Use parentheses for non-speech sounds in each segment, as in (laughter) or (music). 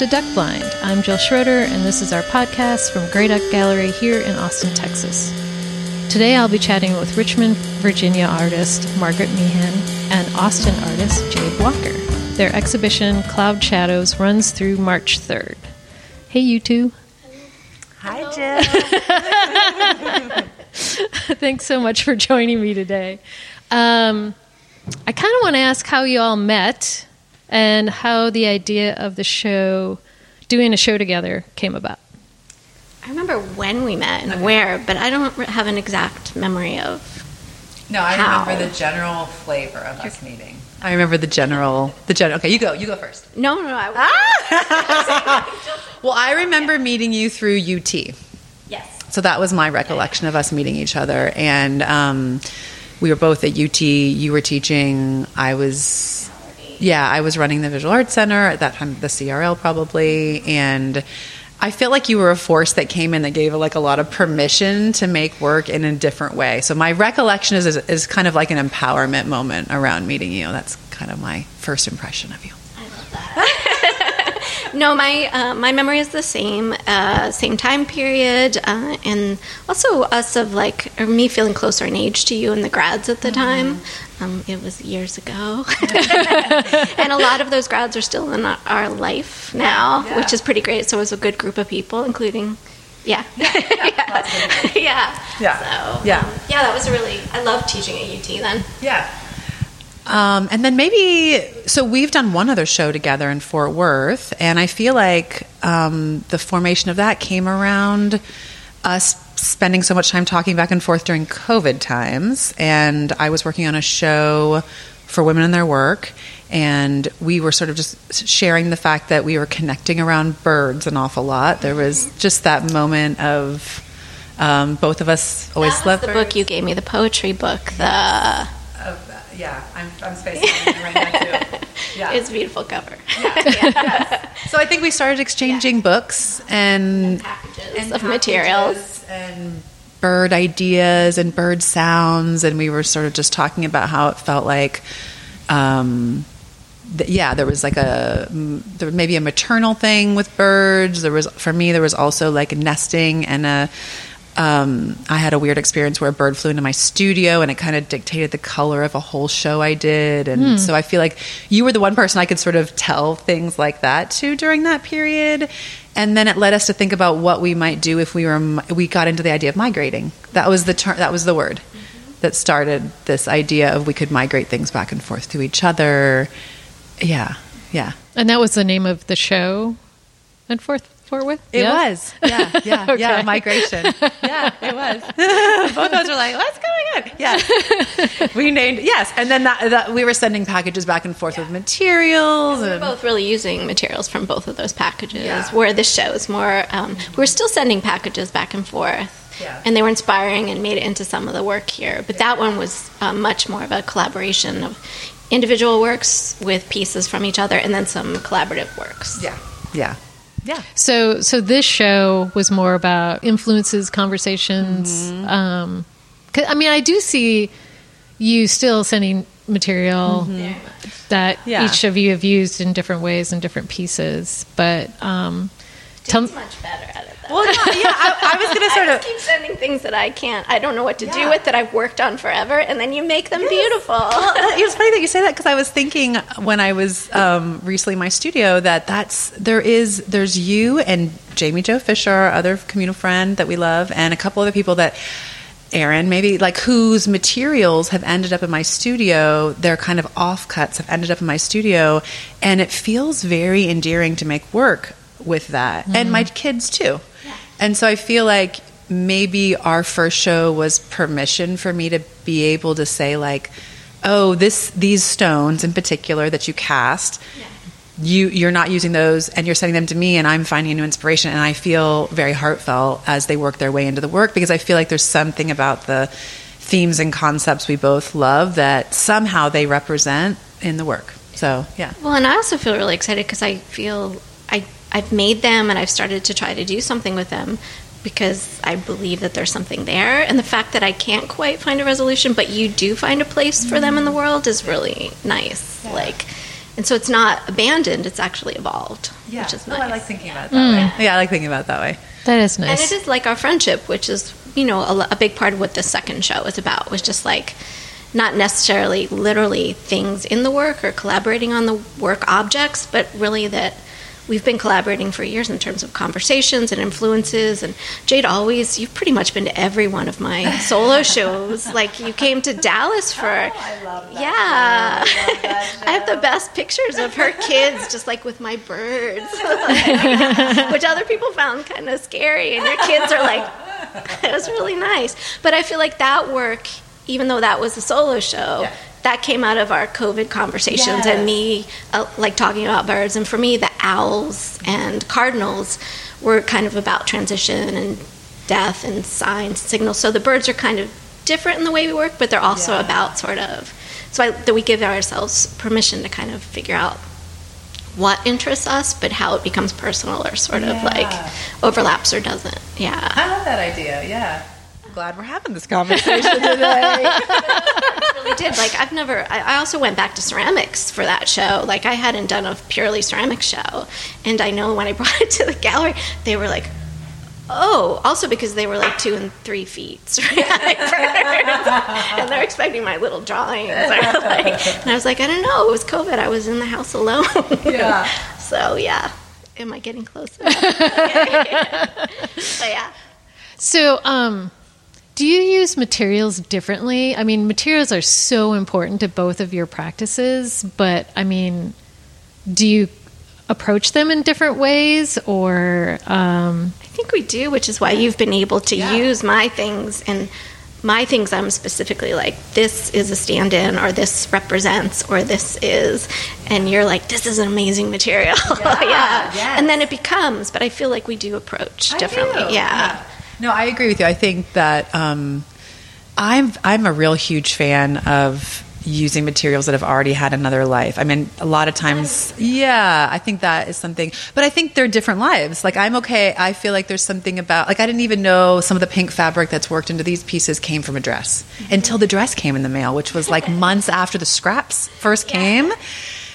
to Duck Blind. I'm Jill Schroeder, and this is our podcast from Grey Duck Gallery here in Austin, Texas. Today I'll be chatting with Richmond, Virginia artist Margaret Meehan and Austin artist Jade Walker. Their exhibition Cloud Shadows runs through March 3rd. Hey, you two. Hi, Jill. (laughs) Thanks so much for joining me today. Um, I kind of want to ask how you all met and how the idea of the show, doing a show together, came about. I remember when we met and where, but I don't have an exact memory of. No, I How? remember the general flavor of us meeting. I remember the general, the general. Okay, you go. You go first. No, no, I. (laughs) Well, I remember meeting you through UT. Yes. So that was my recollection of us meeting each other, and um, we were both at UT. You were teaching. I was, yeah, I was running the Visual Arts Center at that time, the CRL probably, and. I feel like you were a force that came in that gave like a lot of permission to make work in a different way. So my recollection is, is is kind of like an empowerment moment around meeting you. That's kind of my first impression of you. I love that. no, my uh, my memory is the same, uh, same time period, uh, and also us of like or me feeling closer in age to you and the grads at the time. Um, it was years ago, (laughs) and a lot of those grads are still in our, our life now, Yeah. which is pretty great. So it was a good group of people, including. Yeah. Yeah. (laughs) yeah. Yeah. So, Yeah. um, yeah, that was a really, I loved teaching at UT then. Yeah. Um, and then maybe, so we've done one other show together in Fort Worth, and I feel like um, the formation of that came around us spending so much time talking back and forth during COVID times. And I was working on a show for women in their work, and we were sort of just sharing the fact that we were connecting around birds an awful lot. There was just that moment of um, both of us always that loved the birds. book you gave me, the poetry book. The Of, yeah, I'm, I'm spacing right now too. Yeah. it's a beautiful cover. so I think we started exchanging books and, Packages of materials. and bird ideas and bird sounds, and we were sort of just talking about how it felt like. Um, th- yeah, there was like a there was maybe a maternal thing with birds. There was for me there was also like nesting and a. Um, I had a weird experience where a bird flew into my studio and it kind of dictated the color of a whole show I did. And so I feel like you were the one person I could sort of tell things like that to during that period. And then it led us to think about what we might do if we were we got into the idea of migrating. That was the ter- that was the word that started this idea of we could migrate things back and forth to each other. Yeah, yeah. And that was the name of the show And Fort, Fort Worth? It Yeah? was. Yeah, yeah, (laughs) yeah. Migration. (laughs) Yeah, it was. Both of us were like, what's going on? Yeah. (laughs) we named, yes. And then that, that we were sending packages back and forth with materials. We're And, both really using materials from both of those packages. Yeah. Where the show is more, um, we're still sending packages back and forth, Yeah. and they were inspiring and made it into some of the work here. But that one was uh, much more of a collaboration of individual works with pieces from each other, and then some collaborative works. yeah, yeah. Yeah. So, so this show was more about influences, conversations. Mm-hmm. Um, 'cause- I mean, I do see you still sending material that Mm-hmm. Yeah. each of you have used in different ways and different pieces. But um, tell much better at it. Well, no, yeah, I, I was going to sort of. keep sending things that I can't, I don't know what to Yeah. do with that I've worked on forever, and then you make them beautiful. Well, (laughs) it was funny that you say that because I was thinking when I was um, recently in my studio that that's there is there's you and Jamie Joe Fisher, our other communal friend that we love, and a couple other people that Aaron maybe like whose materials have ended up in my studio. Their kind of offcuts have ended up in my studio, and it feels very endearing to make work with that, and my kids too. And so I feel like maybe our first show was permission for me to be able to say like, oh, this these stones in particular that you cast, you you're not using those and you're sending them to me and I'm finding a new inspiration and I feel very heartfelt as they work their way into the work because I feel like there's something about the themes and concepts we both love that somehow they represent in the work. So, yeah. Well, and I also feel really excited because I feel I've made them and I've started to try to do something with them because I believe that there's something there, and the fact that I can't quite find a resolution, but you do find a place for them in the world is really nice. Like, and so it's not abandoned; it's actually evolved, which is No, nice. I like thinking about it that way. Hmm. Yeah, I like thinking about it that way. That is nice. And nice. it is like our friendship, which is, you know, a, a big part of what the second show is about, was just like not necessarily literally things in the work or collaborating on the work objects, but really that we've been collaborating for years in terms of conversations and influences. And Jade, always, you've pretty much been to every one of my (laughs) solo shows. Like you came to Dallas oh, for. I love that. Yeah. (laughs) I, have the best pictures of her kids just like with my birds, (laughs) which other people found kind of scary. And your kids are like, it was really nice. But I feel like that work, even though that was a solo show, Yeah. That came out of our COVID conversations Yes. and me uh, like talking about birds. And for me, the owls and cardinals were kind of about transition and death and signs, signals. So the birds are kind of different in the way we work, but they're also Yeah. about sort of. So I, that we give ourselves permission to kind of figure out what interests us, but how it becomes personal or sort of like overlaps or doesn't. Yeah. I love that idea. Yeah. I'm glad we're having this conversation today. (laughs) really did. Like I've never. I, I also went back to ceramics for that show. Like I hadn't done a purely ceramic show, and I know when I (laughs) brought it to the gallery, they were like. Oh, also because they were like two and three feet, (laughs) ceramic and they're expecting my little drawings. Or like, and I was like, I don't know. It was COVID. I was in the house alone. Yeah. so yeah, am I getting closer? but yeah. So, um, do you use materials differently? I mean, materials are so important to both of your practices, but I mean, do you approach them in different ways or um, I think we do, which is why you've been able to Yeah. use my things and my things. I'm specifically like, this is a stand in, or this represents, or this is. And you're like, this is an amazing material. (laughs) Yeah. yes. And then it becomes, but I feel like we do approach differently. I do, Yeah. No, I agree with you. I think that um, I'm I'm a real huge fan of using materials that have already had another life. I mean, a lot of times, yeah, I think that is something. But I think they're different lives. Like I'm okay. I feel like there's something about like I didn't even know some of the pink fabric that's worked into these pieces came from a dress until the dress came in the mail, which was like (laughs) months after the scraps first came.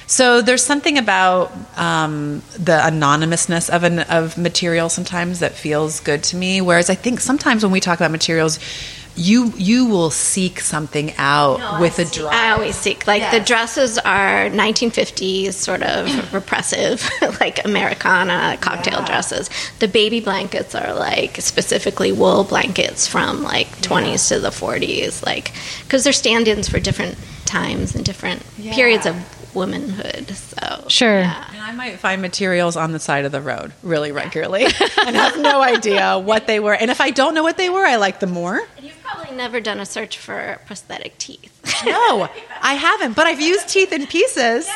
So there's something about um, the anonymousness of an of material sometimes that feels good to me. Whereas I think sometimes when we talk about materials, you you will seek something out with a dress. I always seek like the dresses are 1950s sort of (laughs) repressive, (laughs) like Americana cocktail dresses. The baby blankets are like specifically wool blankets from like 20s to the 40s, like because they're stand-ins for different times and different Yeah. periods of womanhood. So Sure. yeah. And I might find materials on the side of the road really regularly (laughs) and have no idea what they were. And if I don't know what they were, I like them more. And you've probably never done a search for prosthetic teeth. No, I haven't, but I've used teeth in pieces.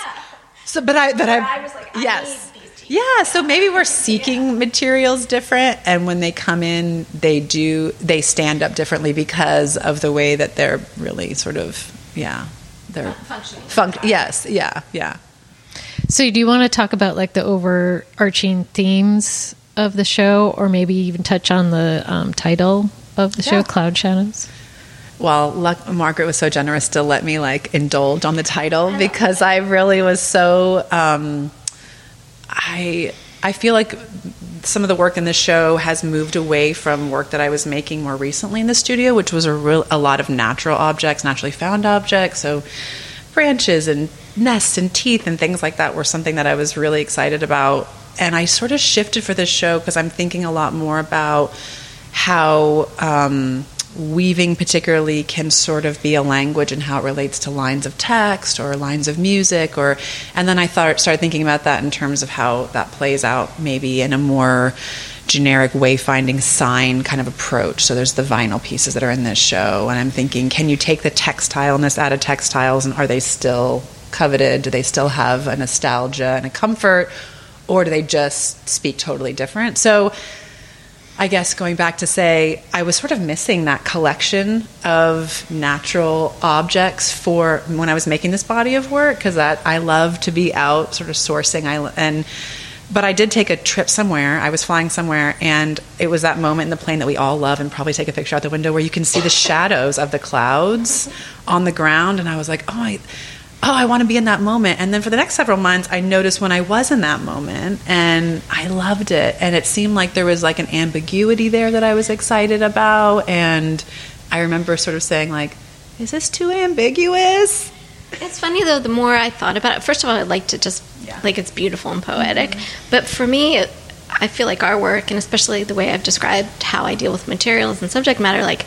So, but I, but I, I was like, I yes, need yeah. So maybe we're seeking materials different, and when they come in, they do they stand up differently because of the way that they're really sort of, yeah, they're Functioning. func- Yes, yeah, yeah. So, do you want to talk about like the overarching themes of the show, or maybe even touch on the um, title of the show, Cloud Shadows? well luck, margaret was so generous to let me like indulge on the title because i really was so um, i i feel like some of the work in the show has moved away from work that i was making more recently in the studio which was a real a lot of natural objects naturally found objects. So branches and nests and teeth and things like that were something that i was really excited about. And i sort of shifted for this show because i'm thinking a lot more about how um, weaving particularly can sort of be a language and how it relates to lines of text or lines of music or and then i thought started thinking about that in terms of how that plays out maybe in a more generic wayfinding sign kind of approach. So there's the vinyl pieces that are in this show and i'm thinking can you take the textileness out of textiles and are they still coveted? Do they still have a nostalgia and a comfort or do they just speak totally different? So I guess going back to say, I was sort of missing that collection of natural objects for when I was making this body of work because that I love to be out, sort of sourcing. I and but I did take a trip somewhere. I was flying somewhere, and it was that moment in the plane that we all love and probably take a picture out the window where you can see the shadows of the clouds on the ground. And I was like, oh, I, oh, I want to be in that moment. And then for the next several months, I noticed when I was in that moment and I loved it. And it seemed like there was like an ambiguity there that I was excited about. And I remember sort of saying, like, is this too ambiguous? It's funny though. The more I thought about it, first of all, I liked it just Yeah. like it's beautiful and poetic. Mm-hmm. But for me, it, I feel like our work, and especially the way I've described how I deal with materials and subject matter, like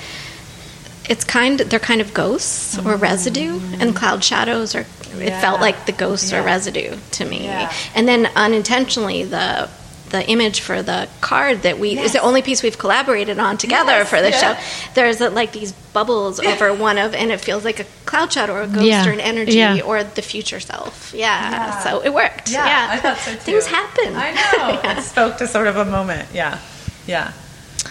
it's kind. They're kind of ghosts or mm. residue, and cloud shadows are. It felt like the ghosts or Yeah. residue to me. Yeah. And then unintentionally, the the image for the card that we is the only piece we've collaborated on together Yes, for the yeah. show. There's like these bubbles over one of, and it feels like a cloud shadow or a ghost Yeah. or an energy Yeah. or the future self. Yeah. Yeah. So it worked. Yeah, Yeah. I thought so too. Things happen. I know. (laughs) Yeah. It spoke to sort of a moment. Yeah, yeah.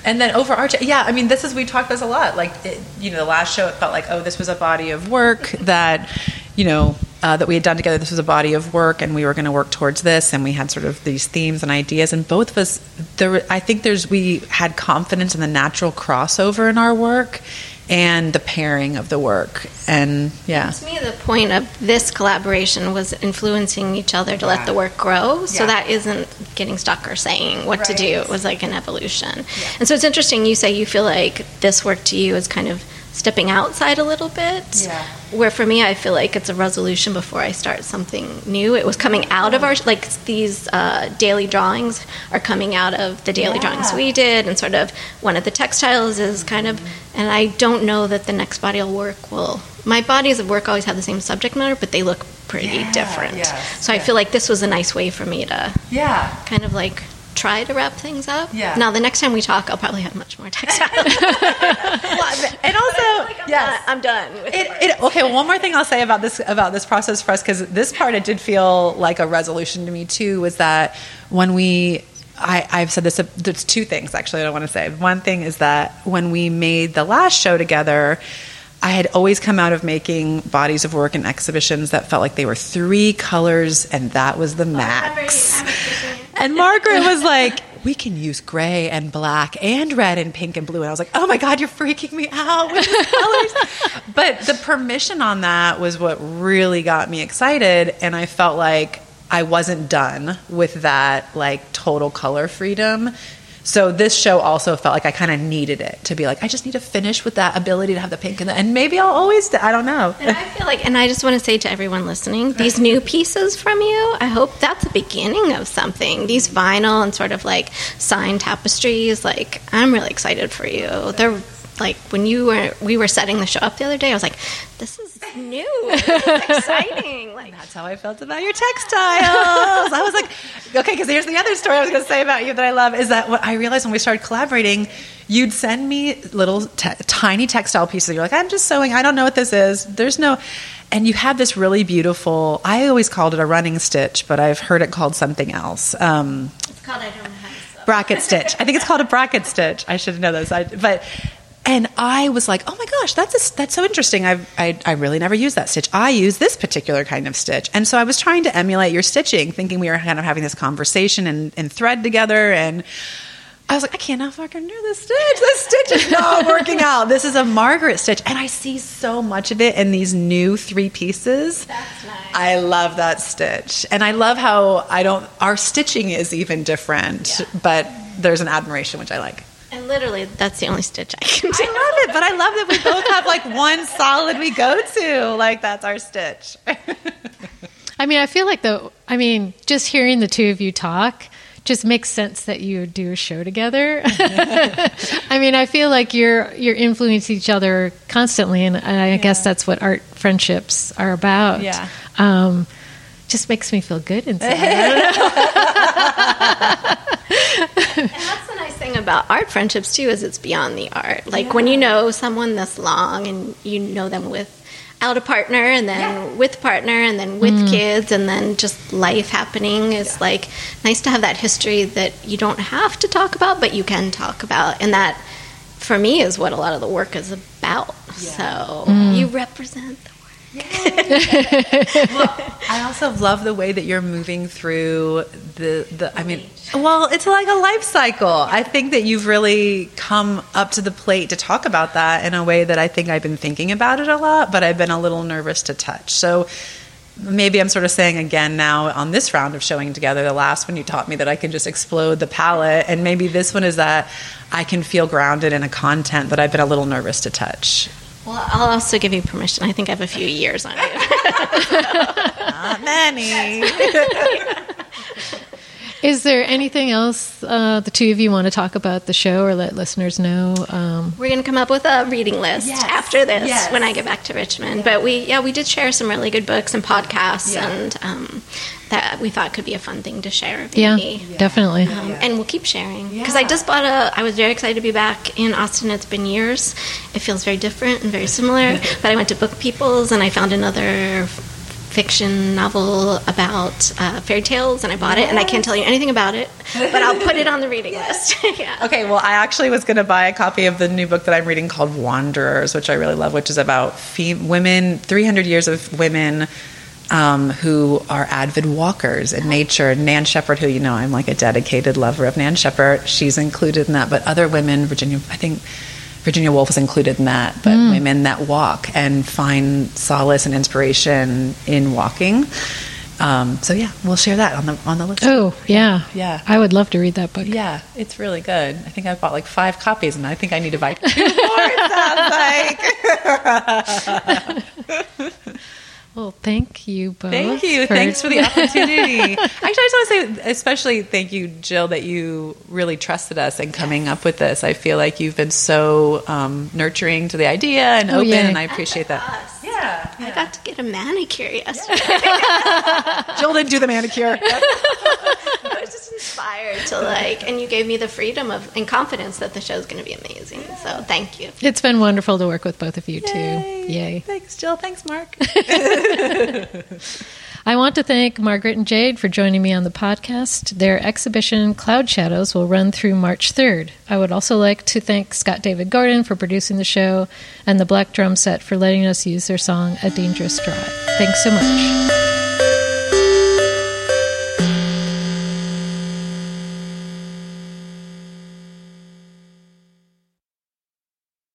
And then overarching, yeah. I mean, this is we talked this a lot. Like, it, you know, the last show, it felt like, oh, this was a body of work that, you know, uh, that we had done together. This was a body of work, and we were going to work towards this. And we had sort of these themes and ideas. And both of us, there, I think there's we had confidence in the natural crossover in our work and the pairing of the work. And yeah, To me, the point of this collaboration was influencing each other to let the work grow. So Yeah. that isn't getting stuck or saying what to do. It was like an evolution. And so it's interesting you say you feel like this work to you is kind of stepping outside a little bit. Yeah. Where for me, I feel like it's a resolution before I start something new. It was coming out of our, like these uh, daily drawings are coming out of the daily Yeah. drawings we did, and sort of one of the textiles is kind of, and I don't know that the next body of work will. My bodies of work always have the same subject matter, but they look pretty Yeah, different. yes, so I feel like this was a nice way for me to yeah. kind of like try to wrap things up. Yeah. Now the next time we talk, I'll probably have much more textile. (laughs) and also, I'm yes. done. I'm done. It, it, okay, well, one more thing I'll say about this about this process for us because this part it did feel like a resolution to me too was that when we I, I've said this there's two things actually I want to say. One thing is that when we made the last show together. I had always come out of making bodies of work and exhibitions that felt like they were three colors and that was the oh, max. And Margaret was (laughs) like, we can use gray and black and red and pink and blue. And I was like, oh my God, you're freaking me out with these (laughs) colors. but the permission on that was what really got me excited. And I felt like I wasn't done with that like total color freedom. So this show also felt like I kind of needed it to be like, I just need to finish with that ability to have the pink and the, and maybe I'll always, I don't know. And I feel like, and I just want to say to everyone listening, these new pieces from you, I hope that's the beginning of something. These vinyl and sort of like signed tapestries, like I'm really excited for you. They're like when you were we were setting the show up the other day, I was like, this is new, this is exciting. (laughs) Like That's how I felt about your textiles. I was like, okay, because here's the other story I was going to say about you that I love is that what I realized when we started collaborating, you'd send me little te- tiny textile pieces. You're like, I'm just sewing. I don't know what this is. There's no, and you had this really beautiful. I always called it a running stitch, but I've heard it called something else. Um, it's called I don't know how to sew. bracket stitch. I think it's called a bracket stitch. I should know this. I, but and I was like, oh my gosh, that's a, that's so interesting. I've, I I really never use that stitch. I use this particular kind of stitch, and so I was trying to emulate your stitching, thinking we were kind of having this conversation and, and thread together and. I was like, I cannot fucking do this stitch. This stitch is not (laughs) working out. This is a Margaret stitch. And I see so much of it in these new three pieces. That's nice. I love that stitch. And I love how I don't, our stitching is even different, Yeah. but there's an admiration, which I like. And literally, that's the only stitch I can do. I love it, but I love that we both have like one solid we go to. Like, that's our stitch. I mean, I feel like the. I mean, just hearing the two of you talk just makes sense that you do a show together. (laughs) I mean, I feel like you're you're influencing each other constantly, and, and I guess that's what art friendships are about. Yeah. Um, just makes me feel good inside. (laughs) (laughs) I don't know. And that's the nice thing about art friendships too, is it's beyond the art. Like when you know someone this long and you know them with out a partner and then with partner and then with mm-hmm. kids and then just life happening is like nice to have that history that you don't have to talk about but you can talk about. And that for me is what a lot of the work is about. So mm-hmm. you represent the work I also love the way that you're moving through the, the I mean, well, it's like a life cycle. I think that you've really come up to the plate to talk about that in a way that I think I've been thinking about it a lot, but I've been a little nervous to touch. So maybe I'm sort of saying again now on this round of showing together, the last one you taught me that I can just explode the palette. And maybe this one is that I can feel grounded in a content that I've been a little nervous to touch. Well, I'll also give you permission. I think I have a few years on you. (laughs) Not many. (laughs) Is there anything else uh, the two of you want to talk about the show or let listeners know? Um, We're going to come up with a reading list Yes. after this Yes. when I get back to Richmond. But we, yeah, we did share some really good books and podcasts, Yeah. and um, that we thought could be a fun thing to share. yeah, Maybe. definitely. Um, and we'll keep sharing because Yeah. I just bought a. I was very excited to be back in Austin. It's been years. It feels very different and very similar. but I went to BookPeople's and I found another fiction novel about uh, fairy tales, and I bought it. And I can't tell you anything about it, but I'll put it on the reading list. (laughs) yeah. Okay, well, I actually was going to buy a copy of the new book that I'm reading called Wanderers, which I really love, which is about fem- women, 300 years of women um, who are avid walkers in nature. Nan Shepherd, who you know, I'm like a dedicated lover of Nan Shepherd, she's included in that. But other women, Virginia, I think Virginia Woolf is included in that, but women that walk and find solace and inspiration in walking. Um, so yeah, we'll share that on the on the list. Oh, yeah. Yeah. I would love to read that book. Yeah, it's really good. I think I bought like five copies, and I think I need to buy (laughs) two more. It sounds like. (laughs) Well, thank you both. Thank you. for- Thanks for the (laughs) opportunity. Actually, I just want to say, especially thank you, Jill, that you really trusted us in coming up with this. I feel like you've been so um, nurturing to the idea and Oh, open, yeah. and I appreciate that. Us. Yeah, I got to get a manicure yesterday. (laughs) Jill didn't do the manicure. (laughs) I was just inspired to like, and you gave me the freedom of and confidence that the show's going to be amazing. So thank you. It's been wonderful to work with both of you, too. Yay. Yay. Thanks, Jill. Thanks, Mark. (laughs) I want to thank Margaret and Jade for joining me on the podcast. Their exhibition, Cloud Shadows, will run through March 3rd. I would also like to thank Scott David Gordon for producing the show and the Black Drum Set for letting us use their song A Dangerous Drive. Thanks so much.